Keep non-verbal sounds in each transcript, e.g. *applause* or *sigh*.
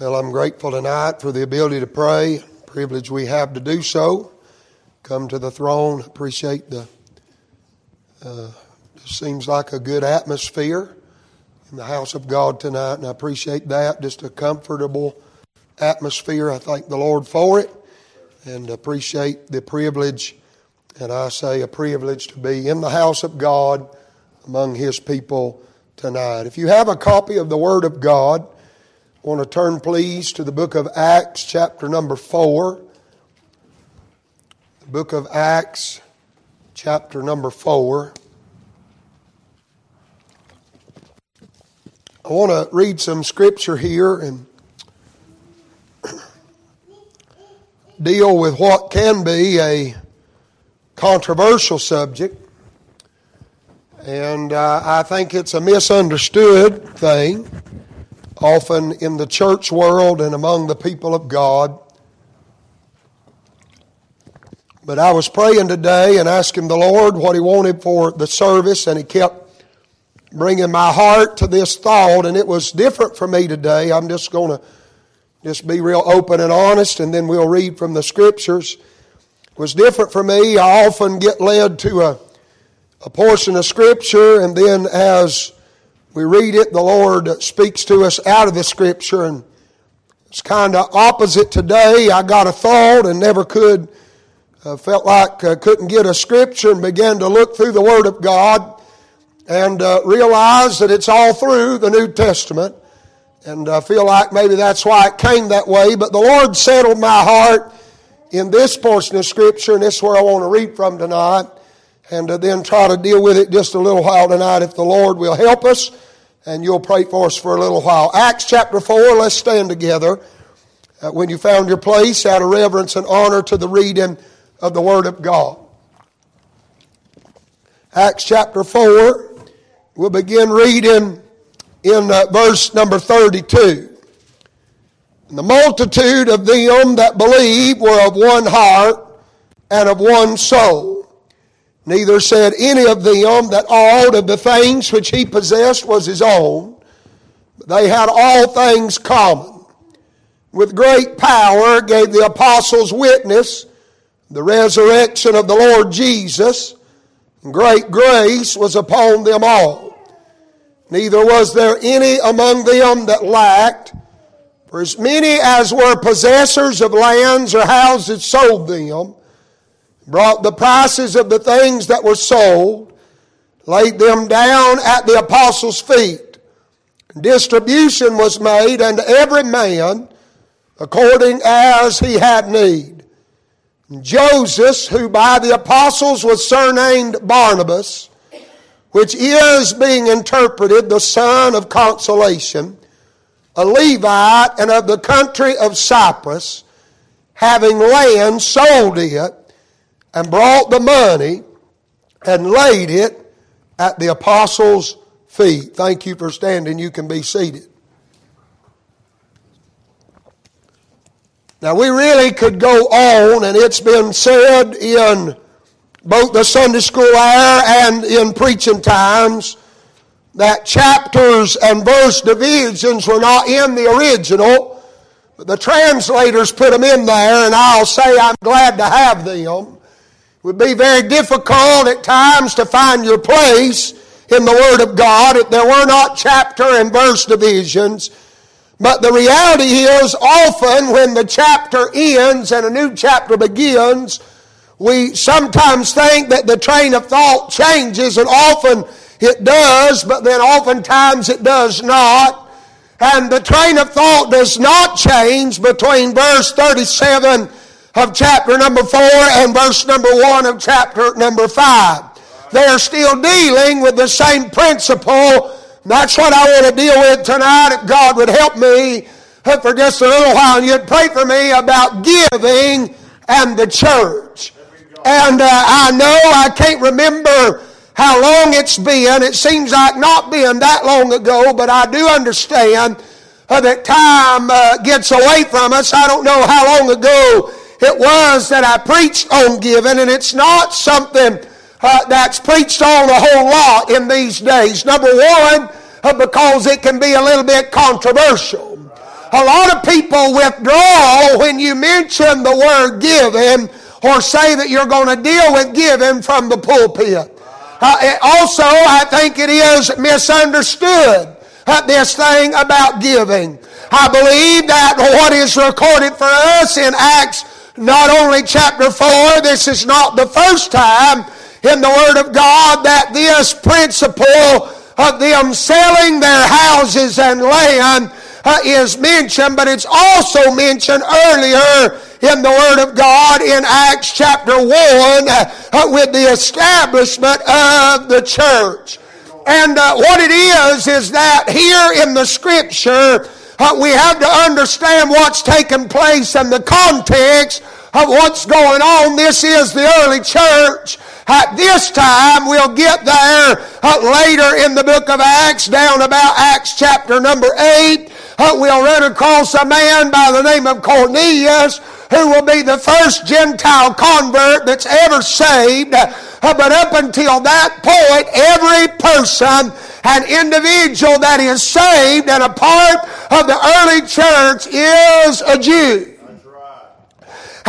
Well, I'm grateful tonight for the ability to pray, privilege we have to do so. Come to the throne, appreciate the, uh, seems like a good atmosphere in the house of God tonight, and I appreciate that. Just a comfortable atmosphere. I thank the Lord for it and appreciate the privilege, and I say a privilege to be in the house of God among His people tonight. If you have a copy of the Word of God, I want to turn, please, to the book of Acts, chapter number 4. The book of Acts, chapter number 4. I want to read some scripture here and *clears throat* deal with what can be a controversial subject. And uh, I think it's a misunderstood thing often in the church world and among the people of God. But I was praying today and asking the Lord what He wanted for the service, and He kept bringing my heart to this thought, and it was different for me today. I'm just going to just be real open and honest, and then we'll read from the scriptures. It was different for me. I often get led to a, a portion of scripture, and then as we read it, the Lord speaks to us out of the scripture, and it's kind of opposite today. I got a thought and never could, uh, felt like I couldn't get a scripture, and began to look through the Word of God and uh, realize that it's all through the New Testament. And I feel like maybe that's why it came that way. But the Lord settled my heart in this portion of Scripture, and this is where I want to read from tonight and to then try to deal with it just a little while tonight if the Lord will help us and you'll pray for us for a little while. Acts chapter 4, let's stand together. Uh, when you found your place, out of reverence and honor to the reading of the Word of God. Acts chapter 4, we'll begin reading in uh, verse number 32. And the multitude of them that believed were of one heart and of one soul. Neither said any of them that all of the things which he possessed was his own, but they had all things common. With great power gave the apostles witness the resurrection of the Lord Jesus, great grace was upon them all. Neither was there any among them that lacked, for as many as were possessors of lands or houses sold them brought the prices of the things that were sold, laid them down at the apostles' feet. Distribution was made unto every man according as he had need. Joseph, who by the apostles was surnamed Barnabas, which is being interpreted the son of consolation, a Levite and of the country of Cyprus, having land, sold it and brought the money and laid it at the apostles' feet. Thank you for standing. You can be seated. Now, we really could go on, and it's been said in both the Sunday school hour and in preaching times that chapters and verse divisions were not in the original, but the translators put them in there, and I'll say I'm glad to have them. It would be very difficult at times to find your place in the Word of God if there were not chapter and verse divisions. But the reality is, often when the chapter ends and a new chapter begins, we sometimes think that the train of thought changes, and often it does, but then oftentimes it does not. And the train of thought does not change between verse 37 of chapter number 4 and verse number 1 of chapter number 5. They are still dealing with the same principle. That's what I want to deal with tonight. If God would help me for just a little while, and you'd pray for me about giving and the church. And uh, I know I can't remember how long it's been. It seems like not being that long ago, but I do understand uh, that time uh, gets away from us. I don't know how long ago it was that I preached on giving, and it's not something uh, that's preached on a whole lot in these days. Number one, uh, because it can be a little bit controversial. A lot of people withdraw when you mention the word giving or say that you're going to deal with giving from the pulpit. Uh, also, I think it is misunderstood, uh, this thing about giving. I believe that what is recorded for us in Acts, not only chapter 4, this is not the first time in the Word of God that this principle of them selling their houses and land uh, is mentioned, but it's also mentioned earlier in the Word of God in Acts chapter 1 uh, with the establishment of the church. And uh, what it is, is that here in the Scripture, uh, we have to understand what's taking place and the context of what's going on. This is the early church. At this time, we'll get there uh, later in the book of Acts, down about Acts chapter number 8. Uh, we'll run across a man by the name of Cornelius who will be the first Gentile convert that's ever saved. Uh, but up until that point, every person an individual that is saved and a part of the early church is a Jew.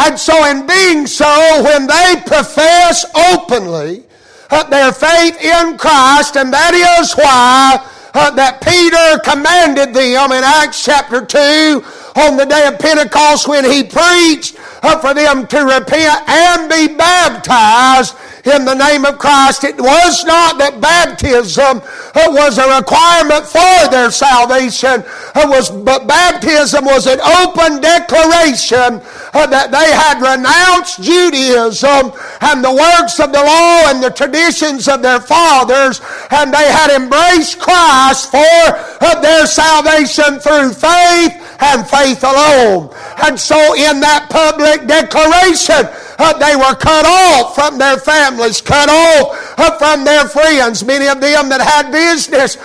And so, in being so, when they profess openly uh, their faith in Christ, and that is why uh, that Peter commanded them in Acts chapter 2 on the day of Pentecost when he preached uh, for them to repent and be baptized in the name of Christ. It was not that baptism uh, was a requirement for their salvation, it was, but baptism was an open declaration uh, that they had renounced Judaism and the works of the law and the traditions of their fathers, and they had embraced Christ for uh, their salvation through faith and faith alone. And so, in that public declaration, uh, they were cut off from their families, cut off from their friends. Many of them that had business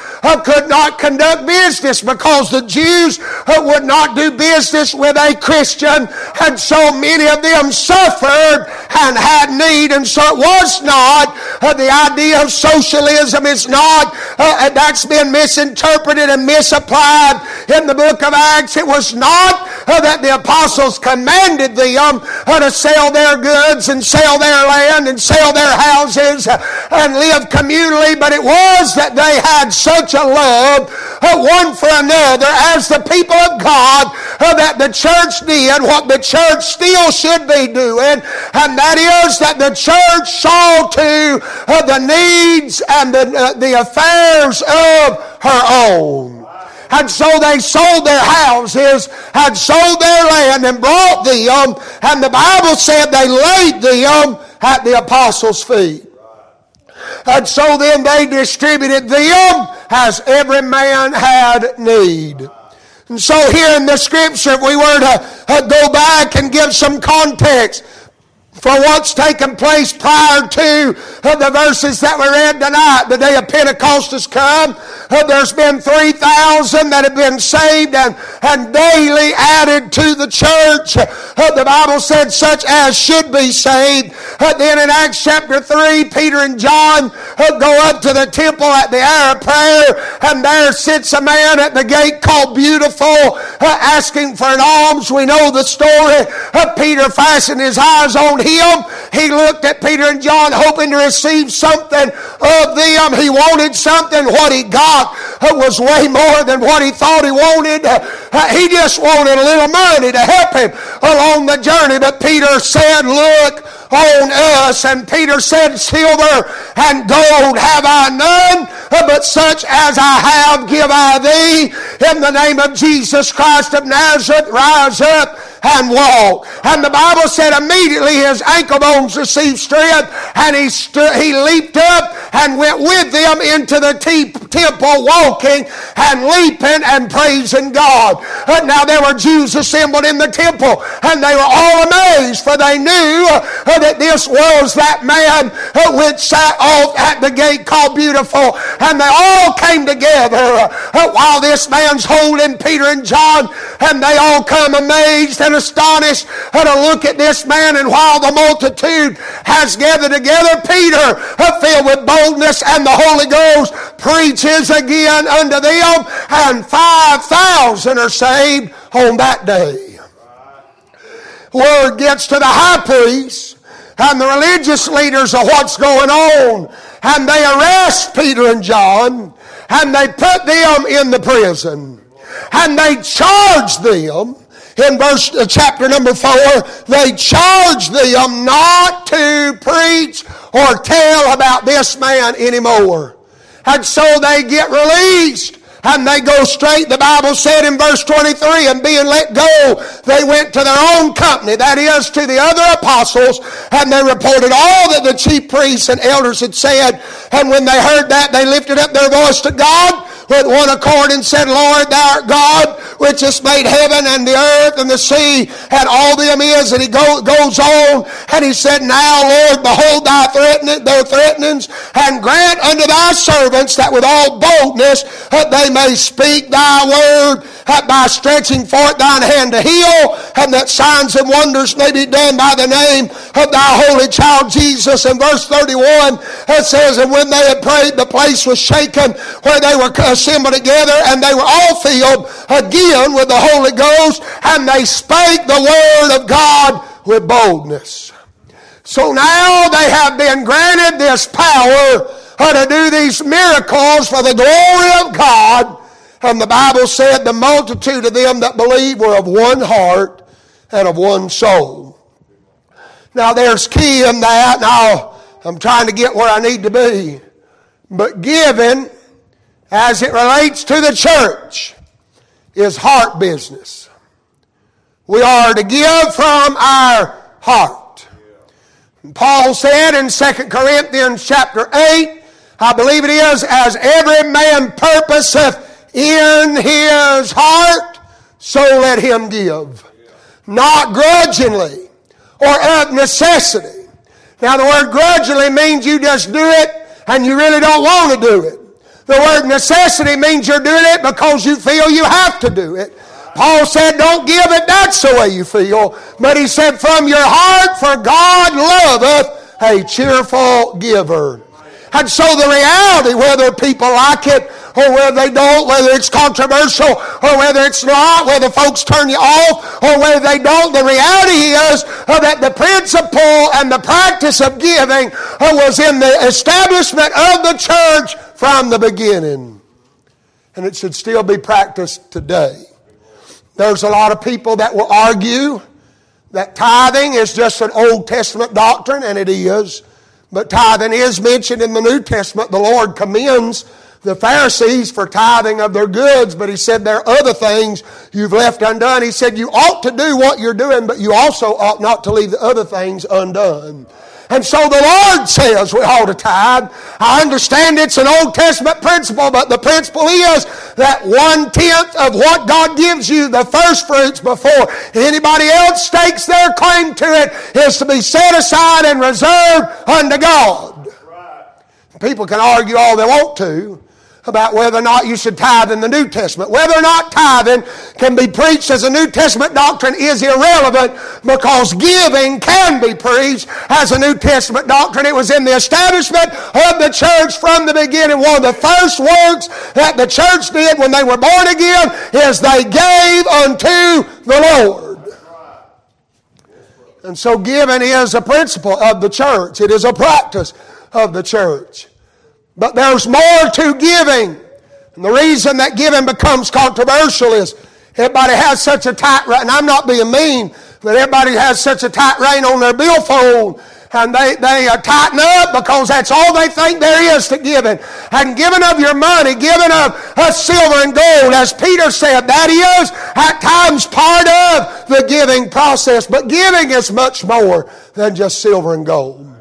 could not conduct business because the Jews uh, would not do business with a Christian. And so many of them suffered and had need. And so it was not uh, the idea of socialism is not, uh, that's been misinterpreted and misapplied in the book of Acts. It was not that the apostles commanded them to sell their goods and sell their land and sell their houses and live communally, but it was that they had such love uh, one for another as the people of God uh, that the church did what the church still should be doing, and that is that the church saw to uh, the needs and the, the affairs of her own. And so they sold their houses, had sold their land, and brought them. And the Bible said they laid them at the apostles' feet. And so then they distributed them as every man had need. And so here in the scripture, if we were to uh, go back and give some context, for what's taken place prior to uh, the verses that were read tonight. The day of Pentecost has come. Uh, there's been 3,000 that have been saved and, and daily added to the church. Uh, the Bible said such as should be saved. Then in Acts chapter 3, Peter and John go up to the temple at the hour of prayer and there sits a man at the gate called Beautiful asking for an alms. We know the story. Peter fastened his eyes on him. He looked at Peter and John hoping to receive something of them. He wanted something. What he got was way more than what he thought he wanted. He just wanted a little money to help him along the journey. But Peter said, Look, on us. And Peter said, Silver and gold have I none, but such as I have give I thee. In the name of Jesus Christ of Nazareth, rise up and walk. And the Bible said immediately his ankle bones received strength and he, st- he leaped up and went with them into the te- temple walking and leaping and praising God. Uh, now there were Jews assembled in the temple and they were all amazed for they knew uh, that this was that man uh, which sat off at the gate called Beautiful and they all came together uh, while this man's holding Peter and John and they all come amazed and astonished to look at this man. And while the multitude has gathered together, Peter, filled with boldness and the Holy Ghost, preaches again unto them, and 5,000 are saved on that day. Word gets to the high priest and the religious leaders of what's going on, and they arrest Peter and John, and they put them in the prison, and they charge them in verse uh, chapter number four, they charge them not to preach or tell about this man anymore. And so they get released and they go straight, the Bible said in verse 23, and being let go, they went to their own company, that is, to the other apostles, and they reported all that the chief priests and elders had said. And when they heard that, they lifted up their voice to God with one accord and said, Lord, thou art God, which hast made heaven and the earth and the sea and all them is. And he go, goes on and he said, Now, Lord, behold thy threatening, their threatenings and grant unto thy servants that with all boldness that they may speak thy word by stretching forth thine hand to heal, and that signs and wonders may be done by the name of thy holy child Jesus. In verse 31, it says, And when they had prayed, the place was shaken where they were uh, assembled together, and they were all filled again with the Holy Ghost, and they spake the word of God with boldness. So now they have been granted this power to do these miracles for the glory of God and the Bible said the multitude of them that believed were of one heart and of one soul. Now there's key in that. Now I'm trying to get where I need to be. But giving, as it relates to the church, is heart business. We are to give from our heart. Paul said in 2 Corinthians chapter 8, I believe it is, as every man purposeth in his heart, so let him give. Not grudgingly or of necessity. Now, the word grudgingly means you just do it and you really don't want to do it. The word necessity means you're doing it because you feel you have to do it. Paul said, Don't give it, that's the way you feel. But he said, From your heart, for God loveth a cheerful giver. And so the reality, whether people like it or whether they don't, whether it's controversial or whether it's not, whether folks turn you off or whether they don't, the reality is uh, that the principle and the practice of giving uh, was in the establishment of the church from the beginning. And it should still be practiced today. There's a lot of people that will argue that tithing is just an Old Testament doctrine, and it is. But tithing is mentioned in the New Testament. The Lord commends the Pharisees for tithing of their goods, but he said there are other things you've left undone. He said you ought to do what you're doing, but you also ought not to leave the other things undone. And so the Lord says we ought to tithe. I understand it's an Old Testament principle, but the principle is that one tenth of what God gives you, the first fruits, before anybody else stakes their claim to it, is to be set aside and reserved unto God. People can argue all they want to about whether or not you should tithe in the New Testament. Whether or not tithing can be preached as a New Testament doctrine is irrelevant because giving can be preached as a New Testament doctrine. It was in the establishment of the church from the beginning. One of the first works that the church did when they were born again is they gave unto the Lord. And so giving is a principle of the church. It is a practice of the church. But there's more to giving. And the reason that giving becomes controversial is everybody has such a tight rein, and I'm not being mean, but everybody has such a tight rein on their billfold and they, they tighten up because that's all they think there is to giving. And giving of your money, giving of uh, silver and gold, as Peter said, that is at times part of the giving process. But giving is much more than just silver and gold.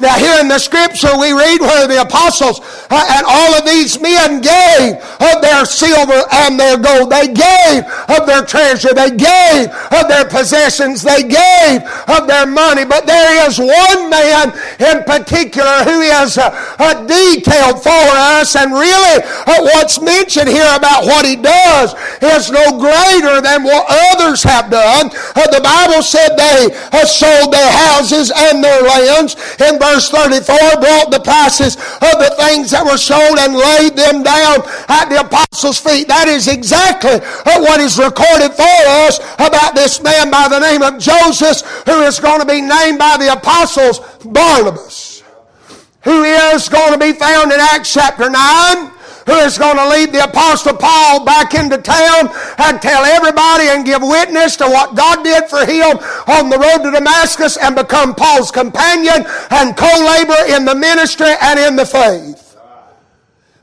Now, here in the scripture, we read where the apostles uh, and all of these men gave of their silver and their gold. They gave of their treasure. They gave of their possessions. They gave of their money. But there is one man in particular who is uh, uh, detailed for us, and really uh, what's mentioned here about what he does is no greater than what others have done. Uh, the Bible said they uh, sold their houses and their lands. In verse 34, brought the prices of the things that were sold and laid them down at the apostles' feet. That is exactly what is recorded for us about this man by the name of Joseph, who is going to be named by the apostles Barnabas, who is going to be found in Acts chapter 9 who is going to lead the Apostle Paul back into town and tell everybody and give witness to what God did for him on the road to Damascus and become Paul's companion and co-laborer in the ministry and in the faith.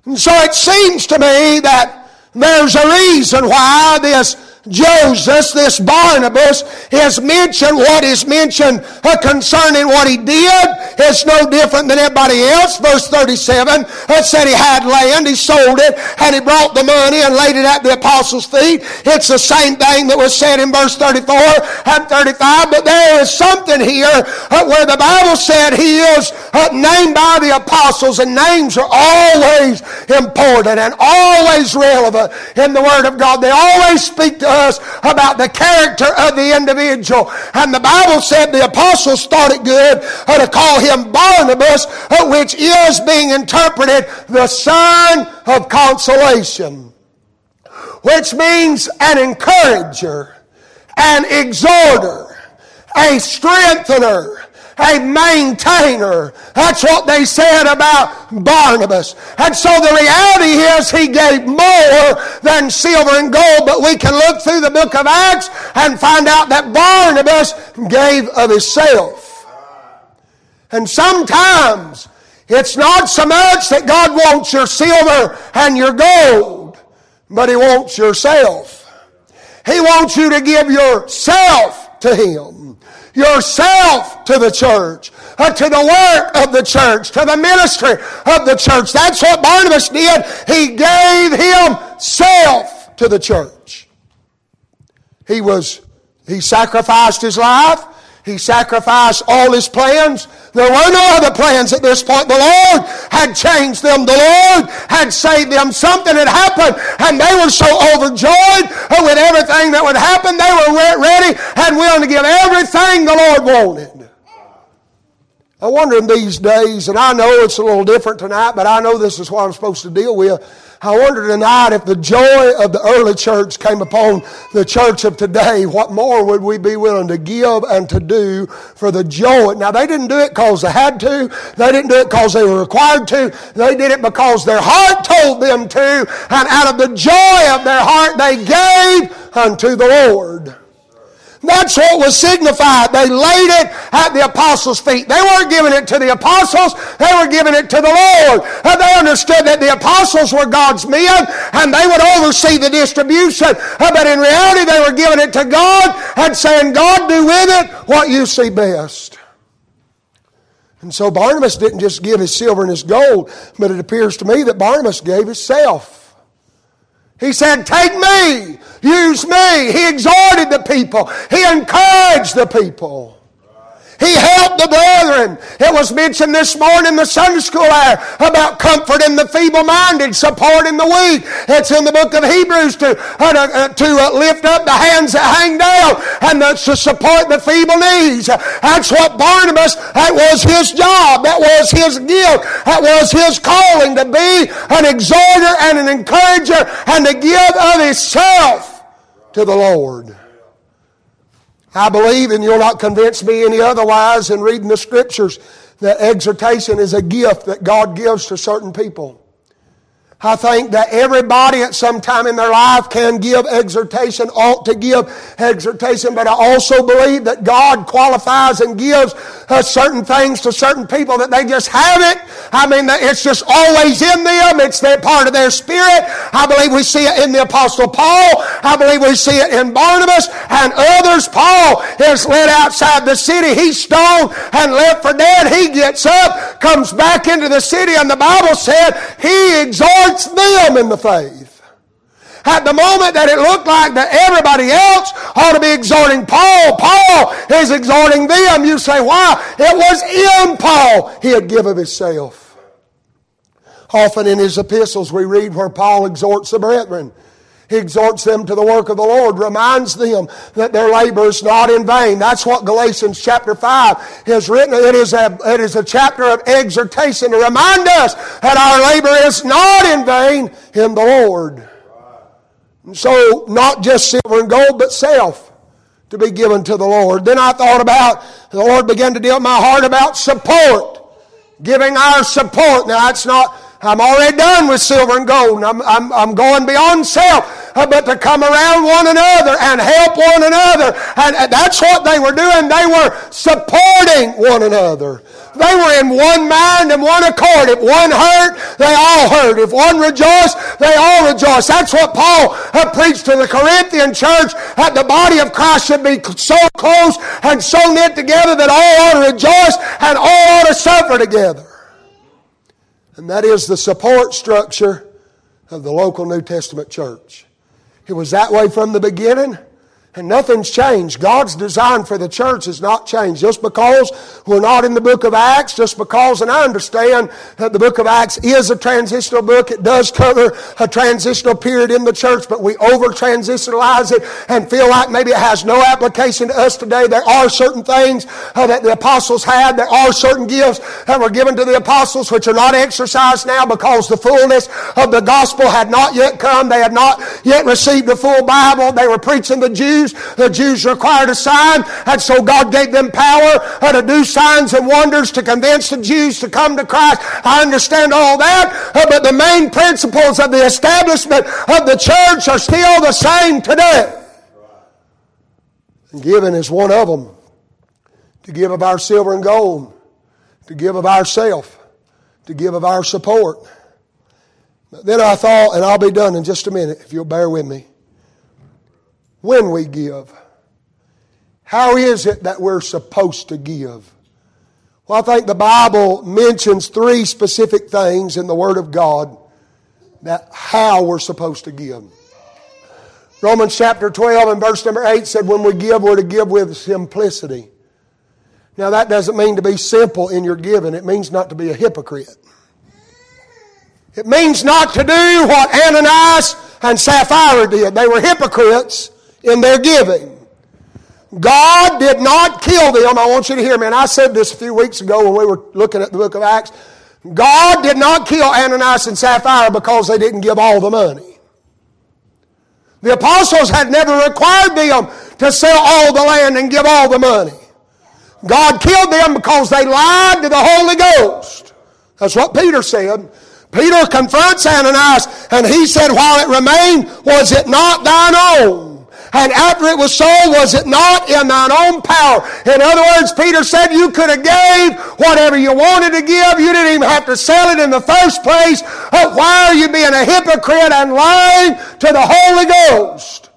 And so it seems to me that there's a reason why this Joseph, this Barnabas, is mentioned what is mentioned uh, concerning what he did. It's no different than everybody else. Verse 37, it said he had land, he sold it, and he brought the money and laid it at the apostles' feet. It's the same thing that was said in verse 34 and 35, but there is something here uh, where the Bible said he is uh, named by the apostles, and names are always important and always relevant in the Word of God. They always speak to us about the character of the individual. And the Bible said the apostles thought it good uh, to call him Barnabas, uh, which is being interpreted the son of consolation, which means an encourager, an exhorter, a strengthener, a maintainer. That's what they said about Barnabas. And so the reality is he gave more than silver and gold, but we can look through the book of Acts and find out that Barnabas gave of himself. And sometimes it's not so much that God wants your silver and your gold, but he wants yourself. He wants you to give yourself to him yourself to the church, uh, to the work of the church, to the ministry of the church. That's what Barnabas did. He gave himself to the church. He was, he sacrificed his life. He sacrificed all his plans. There were no other plans at this point. The Lord had changed them. The Lord had saved them. Something had happened, and they were so overjoyed with everything that would happen. They were ready and willing to give everything the Lord wanted. I wonder in these days, and I know it's a little different tonight, but I know this is what I'm supposed to deal with. I wonder tonight if the joy of the early church came upon the church of today, what more would we be willing to give and to do for the joy? Now, they didn't do it because they had to. They didn't do it because they were required to. They did it because their heart told them to. And out of the joy of their heart, they gave unto the Lord. That's what was signified. They laid it at the apostles' feet. They weren't giving it to the apostles, they were giving it to the Lord. And they understood that the apostles were God's men and they would oversee the distribution. But in reality, they were giving it to God and saying, God, do with it what you see best. And so Barnabas didn't just give his silver and his gold, but it appears to me that Barnabas gave himself. He said, Take me, use me. He exhorted the people, he encouraged the people. He helped the brethren. It was mentioned this morning in the Sunday school hour about comforting the feeble-minded, supporting the weak. It's in the book of Hebrews to, uh, uh, to uh, lift up the hands that hang down and to support the feeble knees. That's what Barnabas, that was his job. That was his gift. That was his calling to be an exhorter and an encourager and to give of himself to the Lord. I believe, and you'll not convince me any otherwise in reading the scriptures, that exhortation is a gift that God gives to certain people. I think that everybody at some time in their life can give exhortation, ought to give exhortation, but I also believe that God qualifies and gives uh, certain things to certain people that they just have it. I mean, it's just always in them. It's their part of their spirit. I believe we see it in the Apostle Paul. I believe we see it in Barnabas and others. Paul is led outside the city. He's stoned and left for dead. He gets up, comes back into the city, and the Bible said he exhorts them in the faith. At the moment that it looked like that everybody else ought to be exhorting Paul, Paul is exhorting them. You say, why? It was in Paul he had given himself. Often in his epistles we read where Paul exhorts the brethren. He exhorts them to the work of the Lord, reminds them that their labor is not in vain. That's what Galatians chapter 5 has written. It is a, it is a chapter of exhortation to remind us that our labor is not in vain in the Lord. And so, not just silver and gold, but self to be given to the Lord. Then I thought about, the Lord began to deal with my heart about support. Giving our support. Now, that's not I'm already done with silver and gold. I'm, I'm, I'm going beyond self, uh, but to come around one another and help one another. And, and that's what they were doing. They were supporting one another. They were in one mind and one accord. If one hurt, they all hurt. If one rejoiced, they all rejoiced. That's what Paul had preached to the Corinthian church that the body of Christ should be so close and so knit together that all ought to rejoice and all ought to suffer together and that is the support structure of the local New Testament church. It was that way from the beginning. And nothing's changed. God's design for the church has not changed. Just because we're not in the book of Acts, just because, and I understand that the book of Acts is a transitional book. It does cover a transitional period in the church, but we over transitionalize it and feel like maybe it has no application to us today. There are certain things uh, that the apostles had. There are certain gifts that were given to the apostles which are not exercised now because the fullness of the gospel had not yet come. They had not yet received the full Bible. They were preaching the Jews Jews. The Jews required a sign, and so God gave them power to do signs and wonders to convince the Jews to come to Christ. I understand all that, uh, but the main principles of the establishment of the church are still the same today. And giving is one of them. To give of our silver and gold, to give of ourself, to give of our support. Then I thought, and I'll be done in just a minute if you'll bear with me when we give. How is it that we're supposed to give? Well, I think the Bible mentions three specific things in the Word of God that how we're supposed to give. Romans chapter 12 and verse number 8 said, When we give, we're to give with simplicity. Now, that doesn't mean to be simple in your giving, it means not to be a hypocrite. It means not to do what Ananias and Sapphira did. They were hypocrites in their giving. God did not kill them. I want you to hear me. And I said this a few weeks ago when we were looking at the book of Acts. God did not kill Ananias and Sapphira because they didn't give all the money. The apostles had never required them to sell all the land and give all the money. God killed them because they lied to the Holy Ghost. That's what Peter said. Peter confronts Ananias and he said, While it remained, was it not thine own? And after it was sold, was it not in thine own power? In other words, Peter said you could have gave whatever you wanted to give. You didn't even have to sell it in the first place. But why are you being a hypocrite and lying to the Holy Ghost?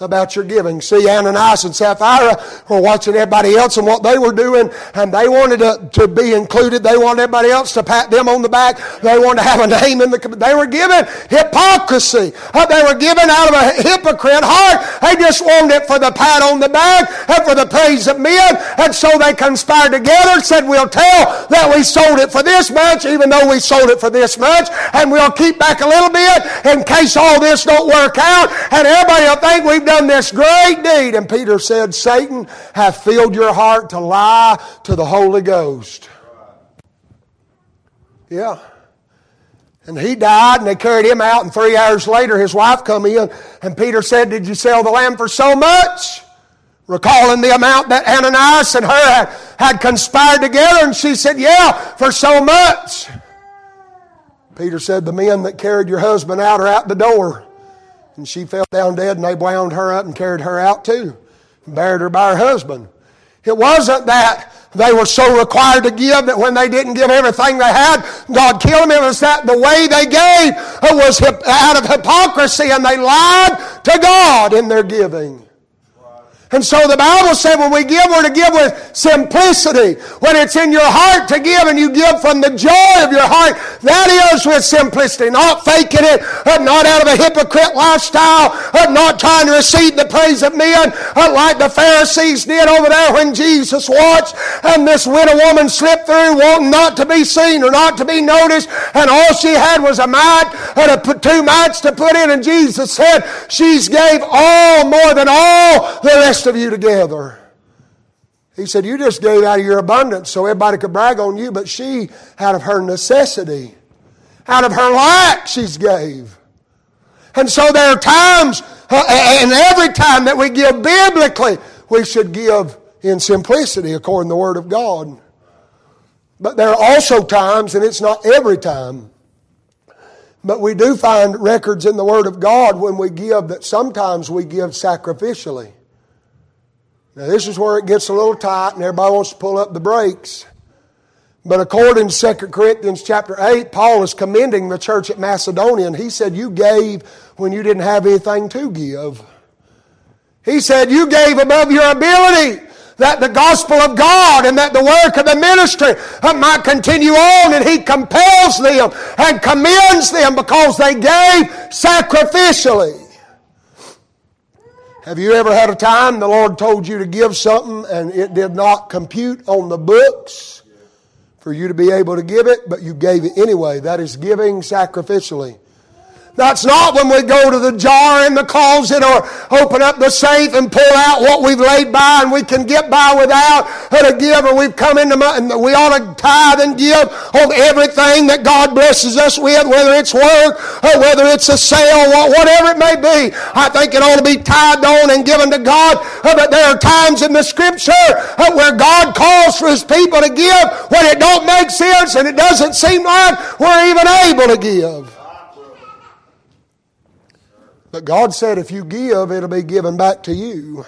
About your giving. See, Ananias and Sapphira were watching everybody else and what they were doing, and they wanted to, to be included. They wanted everybody else to pat them on the back. They wanted to have a name in the. They were given hypocrisy. Uh, they were given out of a hypocrite heart. They just wanted it for the pat on the back and for the praise of men, and so they conspired together and said, "We'll tell that we sold it for this much, even though we sold it for this much, and we'll keep back a little bit in case all this don't work out, and everybody will think we've done this great deed. And Peter said, Satan hath filled your heart to lie to the Holy Ghost. Yeah. And he died, and they carried him out, and three hours later his wife come in, and Peter said, Did you sell the lamb for so much? Recalling the amount that Ananias and her had, had conspired together, and she said, Yeah, for so much. Peter said, The men that carried your husband out are out the door. And she fell down dead, and they wound her up and carried her out too, and buried her by her husband. It wasn't that they were so required to give that when they didn't give everything they had, God killed them. It was that the way they gave was out of hypocrisy, and they lied to God in their giving. And so the Bible said when we give, we're to give with simplicity. When it's in your heart to give and you give from the joy of your heart, that is with simplicity. Not faking it, uh, not out of a hypocrite lifestyle, uh, not trying to receive the praise of men, uh, like the Pharisees did over there when Jesus watched and this widow woman slipped through wanting not to be seen or not to be noticed. And all she had was a mite and a, two mites to put in. And Jesus said, she's gave all more than all the rest rest of you together. He said, You just gave out of your abundance so everybody could brag on you, but she, out of her necessity, out of her lack, she's gave. And so there are times, uh, and every time that we give biblically, we should give in simplicity according to the Word of God. But there are also times, and it's not every time, but we do find records in the Word of God when we give that sometimes we give sacrificially. Now, this is where it gets a little tight and everybody wants to pull up the brakes. But according to 2 Corinthians chapter 8, Paul is commending the church at Macedonia, and he said, You gave when you didn't have anything to give. He said, You gave above your ability that the gospel of God and that the work of the ministry might continue on, and he compels them and commends them because they gave sacrificially. Have you ever had a time the Lord told you to give something and it did not compute on the books for you to be able to give it, but you gave it anyway? That is giving sacrificially. That's not when we go to the jar in the closet or open up the safe and pull out what we've laid by and we can get by without a give or we've come into and we ought to tithe and give on everything that God blesses us with, whether it's work or whether it's a sale, or whatever it may be. I think it ought to be tithed on and given to God. Uh, but there are times in the scripture uh, where God calls for his people to give when it don't make sense and it doesn't seem like we're even able to give. But God said if you give, it'll be given back to you.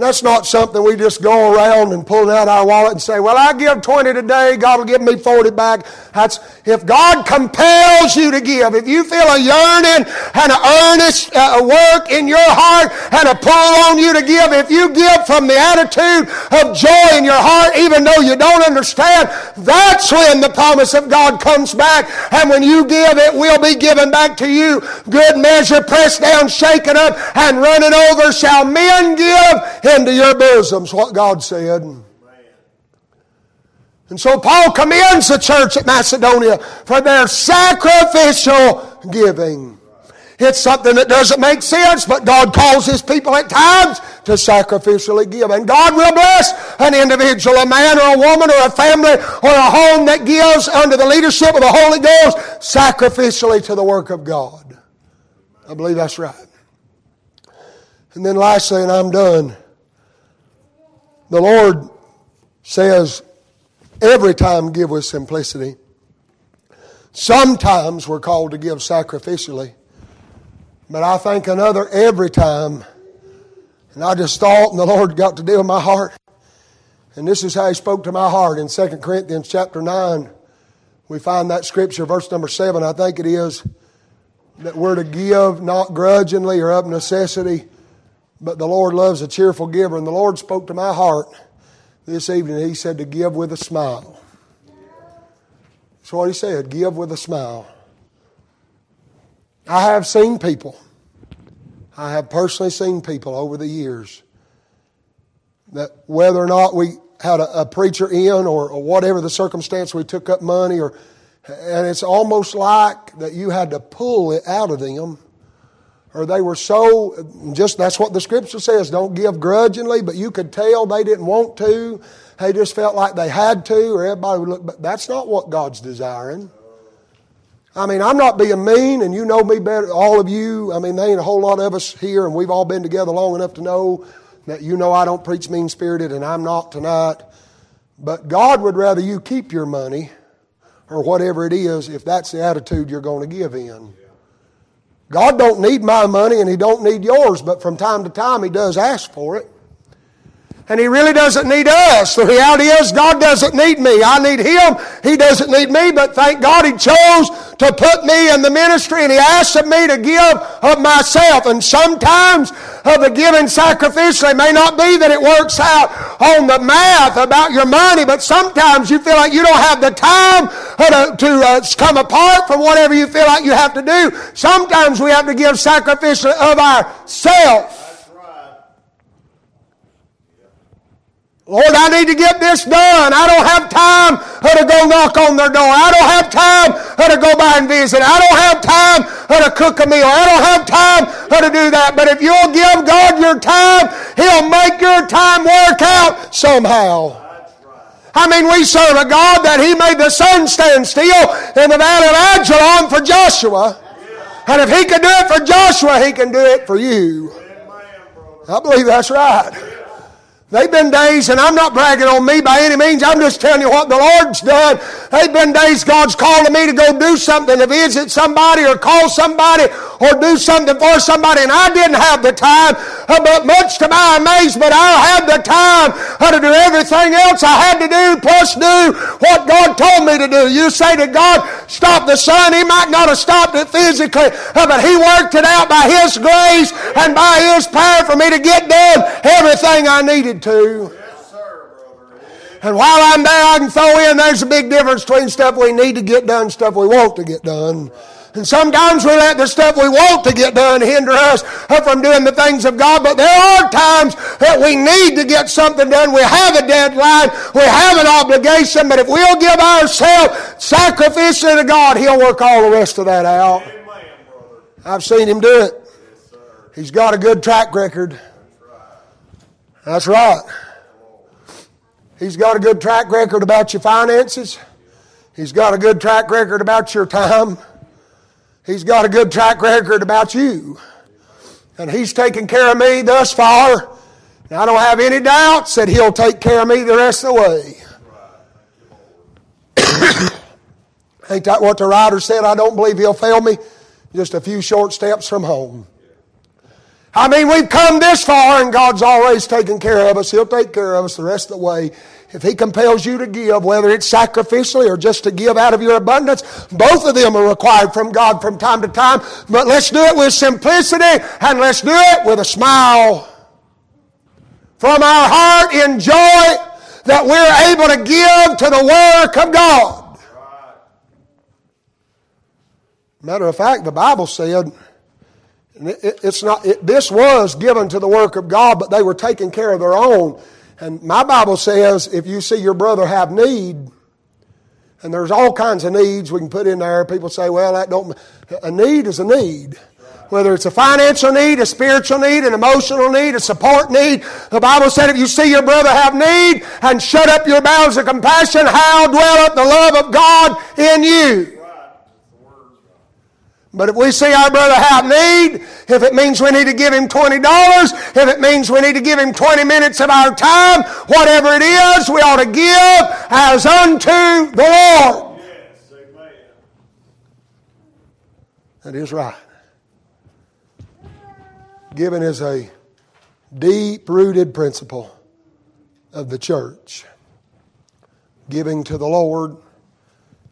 And that's not something we just go around and pull out our wallet and say, well, I give 20 today, God will give me 40 back. That's, if God compels you to give, if you feel a yearning and an earnest uh, work in your heart and a pull on you to give, if you give from the attitude of joy in your heart, even though you don't understand, that's when the promise of God comes back. And when you give, it will be given back to you. Good measure, pressed down, shaken up, and running over shall men give into your bosoms, what God said. And so Paul commends the church at Macedonia for their sacrificial giving. It's something that doesn't make sense, but God calls His people at times to sacrificially give. And God will bless an individual, a man or a woman or a family or a home that gives under the leadership of the Holy Ghost sacrificially to the work of God. I believe that's right. And then lastly, and I'm done, the Lord says, every time give with simplicity. Sometimes we're called to give sacrificially. But I think another every time. And I just thought, and the Lord got to deal with my heart. And this is how He spoke to my heart in 2 Corinthians chapter 9. We find that scripture, verse number 7, I think it is, that we're to give not grudgingly or of necessity but the Lord loves a cheerful giver. And the Lord spoke to my heart this evening. He said to give with a smile. That's what He said give with a smile. I have seen people, I have personally seen people over the years that whether or not we had a, a preacher in or, or whatever the circumstance, we took up money or and it's almost like that you had to pull it out of them or they were so just that's what the scripture says don't give grudgingly but you could tell they didn't want to. They just felt like they had to or everybody would look but that's not what god's desiring. I mean i'm not being mean and you know me better all of you. I mean there ain't a whole lot of us here and we've all been together long enough to know that you know i don't preach mean spirited and i'm not tonight. But god would rather you keep your money or whatever it is if that's the attitude you're going to give in God don't need my money and He don't need yours, but from time to time He does ask for it. And He really doesn't need us. The reality is, God doesn't need me. I need Him. He doesn't need me, but thank God He chose to put me in the ministry and He asked of me to give of myself. And sometimes of the giving sacrificially may not be that it works out on the math about your money, but sometimes you feel like you don't have the time to, to uh, come apart from whatever you feel like you have to do. Sometimes we have to give sacrificially of ourself. Lord, I need to get this done. I don't have time to go knock on their door. I don't have time to go by and visit. I don't have time to cook a meal. I don't have time to do that. But if you'll give God your time, He'll make your time work out somehow. I mean, we serve a God that He made the sun stand still in the valley of Ajalon for Joshua. And if He can do it for Joshua, He can do it for you. I believe that's right. They've been days, and I'm not bragging on me by any means. I'm just telling you what the Lord's done. They've been days God's calling me to go do something, to visit somebody or call somebody or do something for somebody, and I didn't have the time. Uh, but much to my amazement, I had the time uh, to do everything else I had to do, plus do what God told me to do. You say to God, stop the sun. He might not have stopped it physically, uh, but He worked it out by His grace and by His power for me to get done everything I needed to. And while I'm there, I can throw in there's a big difference between stuff we need to get done, stuff we want to get done. And sometimes we let the stuff we want to get done hinder us from doing the things of God. But there are times that we need to get something done. We have a deadline. We have an obligation. But if we'll give ourselves sacrificially to God, He'll work all the rest of that out. I've seen Him do it. He's got a good track record. That's right. He's got a good track record about your finances. He's got a good track record about your time. He's got a good track record about you. And He's taken care of me thus far. And I don't have any doubts that He'll take care of me the rest of the way. *coughs* Ain't that what the writer said? I don't believe He'll fail me. Just a few short steps from home. I mean, we've come this far and God's always taken care of us. He'll take care of us the rest of the way. If He compels you to give, whether it's sacrificially or just to give out of your abundance, both of them are required from God from time to time. But let's do it with simplicity and let's do it with a smile. From our heart in joy that we're able to give to the work of God. Matter of fact, the Bible said, it's not, it, this was given to the work of God, but they were taking care of their own. And my Bible says if you see your brother have need, and there's all kinds of needs we can put in there. People say, well, that don't, a need is a need. Whether it's a financial need, a spiritual need, an emotional need, a support need. The Bible said if you see your brother have need and shut up your bowels of compassion, how dwelleth the love of God in you? But if we see our brother have need, if it means we need to give him $20, if it means we need to give him 20 minutes of our time, whatever it is, we ought to give as unto the Lord. Yes, amen. That is right. Giving is a deep rooted principle of the church. Giving to the Lord.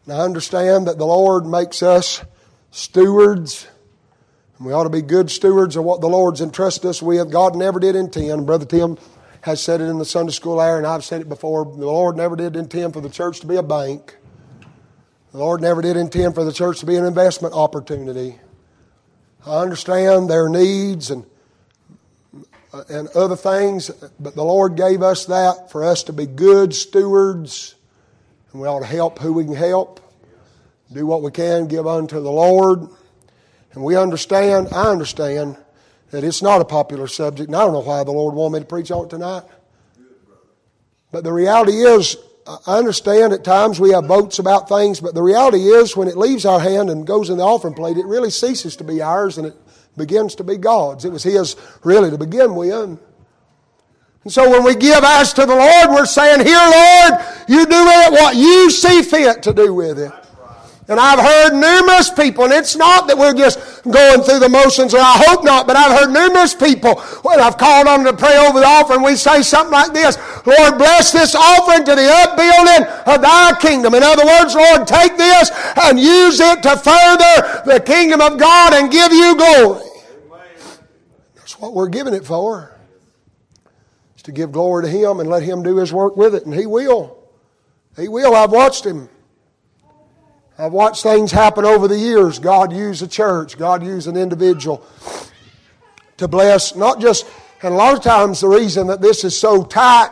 Now understand that the Lord makes us stewards. And we ought to be good stewards of what the Lord's entrusted us with. God never did intend. Brother Tim has said it in the Sunday school hour, and I've said it before. The Lord never did intend for the church to be a bank. The Lord never did intend for the church to be an investment opportunity. I understand their needs and and other things, but the Lord gave us that for us to be good stewards, and we ought to help who we can help do what we can, give unto the Lord. And we understand, I understand, that it's not a popular subject, and I don't know why the Lord wanted me to preach on it tonight. But the reality is, I understand at times we have votes about things, but the reality is when it leaves our hand and goes in the offering plate, it really ceases to be ours and it begins to be God's. It was His really to begin with. And so when we give as to the Lord, we're saying, Here, Lord, you do it what you see fit to do with it. And I've heard numerous people, and it's not that we're just going through the motions, or I hope not, but I've heard numerous people when I've called on them to pray over the offering, we say something like this Lord, bless this offering to the upbuilding of thy kingdom. In other words, Lord, take this and use it to further the kingdom of God and give you glory. That's what we're giving it for. Is to give glory to Him and let Him do His work with it, and He will. He will. I've watched Him. I've watched things happen over the years. God use a church, God use an individual to bless, not just, and a lot of times the reason that this is so tight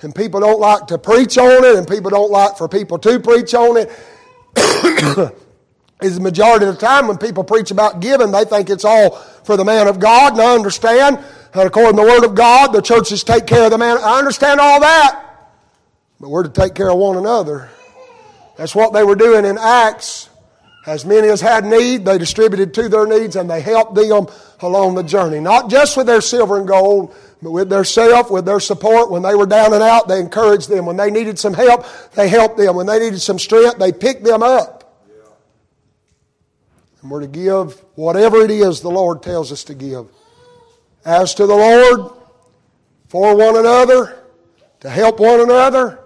and people don't like to preach on it and people don't like for people to preach on it *coughs* is the majority of the time when people preach about giving, they think it's all for the man of God, and I understand. And according to the Word of God, the churches take care of the man. I understand all that. But we're to take care of one another. That's what they were doing in Acts. As many as had need, they distributed to their needs and they helped them along the journey. Not just with their silver and gold, but with their self, with their support. When they were down and out, they encouraged them. When they needed some help, they helped them. When they needed some strength, they picked them up. And we're to give whatever it is the Lord tells us to give. As to the Lord, for one another, to help one another,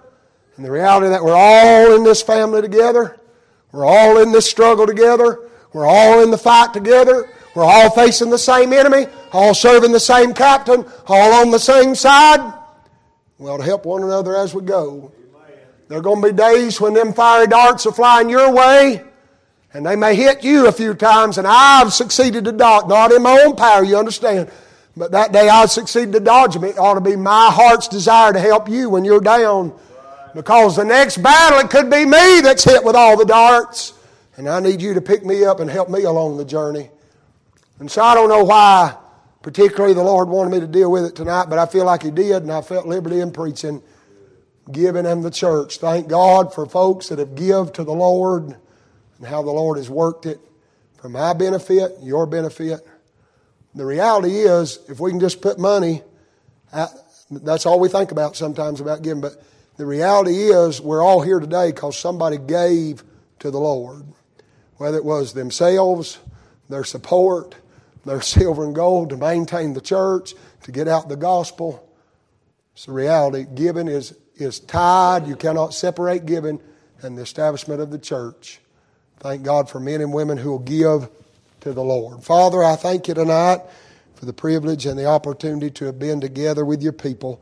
and the reality that we're all in this family together, we're all in this struggle together, we're all in the fight together, we're all facing the same enemy, all serving the same captain, all on the same side. We ought to help one another as we go. There are going to be days when them fiery darts are flying your way, and they may hit you a few times, and I've succeeded to dodge, not in my own power, you understand. But that day I succeeded to dodge them. It ought to be my heart's desire to help you when you're down. Because the next battle, it could be me that's hit with all the darts. And I need you to pick me up and help me along the journey. And so I don't know why, particularly, the Lord wanted me to deal with it tonight, but I feel like He did, and I felt liberty in preaching, giving and the church. Thank God for folks that have give to the Lord and how the Lord has worked it for my benefit, your benefit. The reality is, if we can just put money, that's all we think about sometimes about giving, but the reality is, we're all here today because somebody gave to the Lord. Whether it was themselves, their support, their *laughs* silver and gold to maintain the church, to get out the gospel. It's the reality. Giving is, is tied. You cannot separate giving and the establishment of the church. Thank God for men and women who will give to the Lord. Father, I thank you tonight for the privilege and the opportunity to have been together with your people.